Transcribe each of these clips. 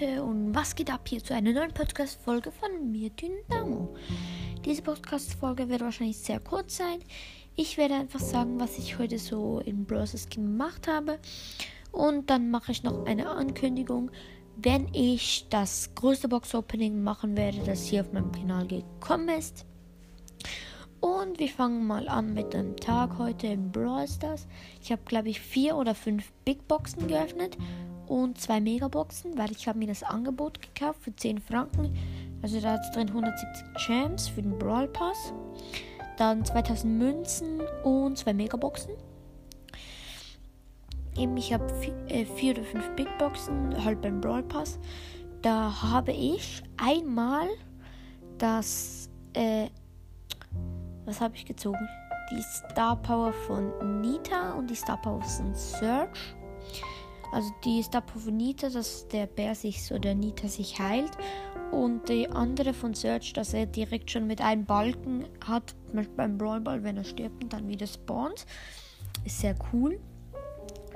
Leute und was geht ab hier zu einer neuen Podcast-Folge von mir, Dynamo. Diese Podcast-Folge wird wahrscheinlich sehr kurz sein. Ich werde einfach sagen, was ich heute so in Browsers gemacht habe. Und dann mache ich noch eine Ankündigung, wenn ich das größte Box-Opening machen werde, das hier auf meinem Kanal gekommen ist. Und wir fangen mal an mit dem Tag heute in Brawl Stars. Ich habe, glaube ich, vier oder fünf Big Boxen geöffnet und zwei Megaboxen, weil ich habe mir das Angebot gekauft für 10 Franken. Also da ist drin 170 Gems für den Brawl Pass. Dann 2000 Münzen und zwei Megaboxen. Eben, ich habe vier, äh, vier oder fünf Big Boxen, halt beim Brawl Pass. Da habe ich einmal das, äh, was habe ich gezogen? Die Star Power von Nita und die Star Power von Search. Also die ist Apophonita, dass der Bär sich so der Nita sich heilt. Und die andere von Search, dass er direkt schon mit einem Balken hat, beim Brawlball, wenn er stirbt und dann wieder spawnt. Ist sehr cool.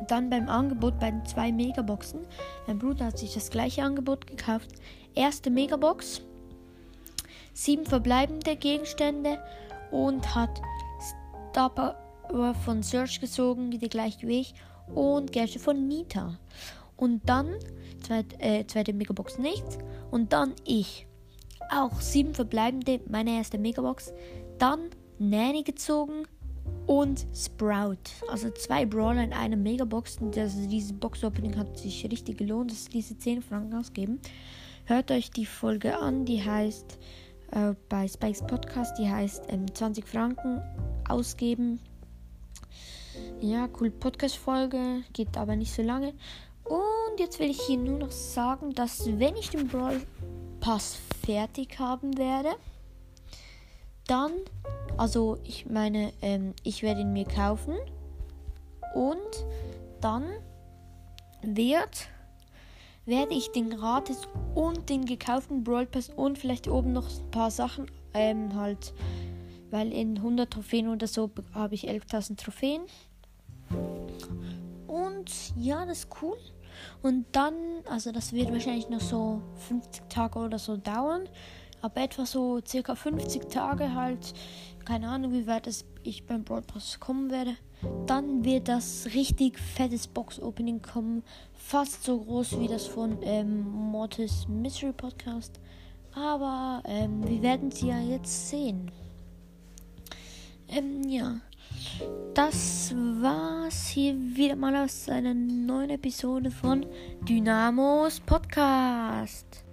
Dann beim Angebot bei den zwei Megaboxen. Mein Bruder hat sich das gleiche Angebot gekauft. Erste Megabox. Sieben verbleibende Gegenstände und hat Star Power von Search gezogen, wieder gleich wie ich und Gersche von Nita. Und dann, zweit, äh, zweite Megabox nichts. Und dann ich. Auch sieben verbleibende, meine erste Megabox. Dann Nanny gezogen und Sprout. Also zwei Brawler in einer Megabox. Also dieses Box-Opening hat sich richtig gelohnt, dass diese 10 Franken ausgeben. Hört euch die Folge an, die heißt äh, bei Spikes Podcast, die heißt ähm, 20 Franken ausgeben ja, cool Podcast-Folge, geht aber nicht so lange. Und jetzt will ich hier nur noch sagen, dass wenn ich den Brawl Pass fertig haben werde, dann, also ich meine, ähm, ich werde ihn mir kaufen und dann wird werde ich den gratis und den gekauften Brawl Pass und vielleicht oben noch ein paar Sachen ähm, halt weil in 100 Trophäen oder so habe ich 11.000 Trophäen. Und ja, das ist cool. Und dann, also das wird wahrscheinlich noch so 50 Tage oder so dauern. Aber etwa so circa 50 Tage halt. Keine Ahnung, wie weit ich beim Broadcast kommen werde. Dann wird das richtig fettes Box-Opening kommen. Fast so groß wie das von ähm, Mortis Mystery Podcast. Aber ähm, wir werden sie ja jetzt sehen ähm, ja. Das war's hier wieder mal aus einer neuen Episode von Dynamos Podcast.